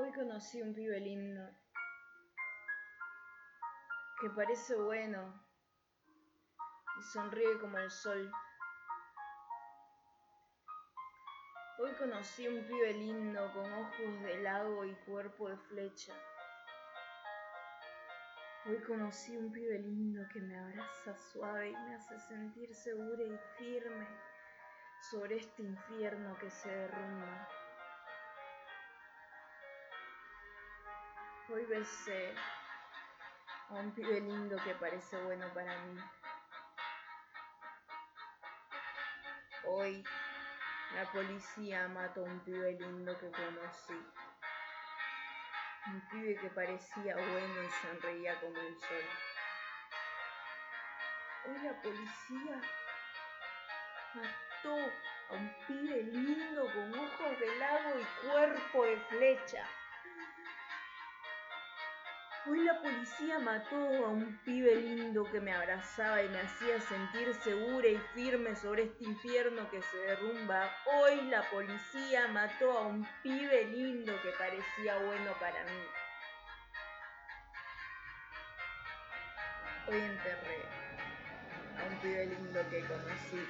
Hoy conocí un pibe lindo que parece bueno y sonríe como el sol. Hoy conocí un pibe lindo con ojos de lago y cuerpo de flecha. Hoy conocí un pibe lindo que me abraza suave y me hace sentir segura y firme sobre este infierno que se derrumba. Hoy besé a un pibe lindo que parece bueno para mí. Hoy la policía mató a un pibe lindo que conocí. Un pibe que parecía bueno y sonreía como el sol. Hoy la policía mató a un pibe lindo con ojos de lago y cuerpo de flecha. Hoy la policía mató a un pibe lindo que me abrazaba y me hacía sentir segura y firme sobre este infierno que se derrumba. Hoy la policía mató a un pibe lindo que parecía bueno para mí. Hoy enterré a un pibe lindo que conocí.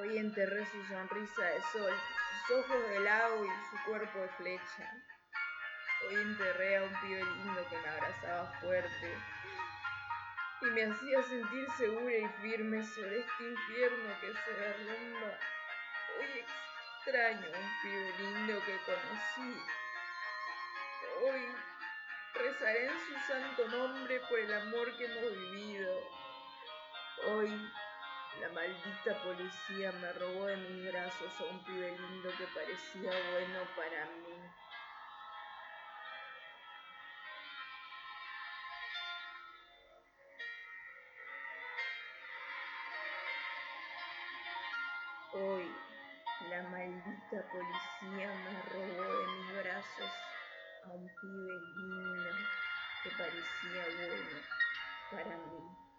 Hoy enterré su sonrisa de sol, sus ojos de lago y su cuerpo de flecha. Hoy enterré a un pibe lindo que me abrazaba fuerte y me hacía sentir segura y firme sobre este infierno que se derrumba. Hoy extraño a un pibe lindo que conocí. Hoy rezaré en su santo nombre por el amor que hemos vivido. Hoy la maldita policía me robó de mis brazos a un pibe lindo que parecía bueno para mí. Hoy la maldita policía me robó de mis brazos a un pibe lindo que parecía bueno para mí.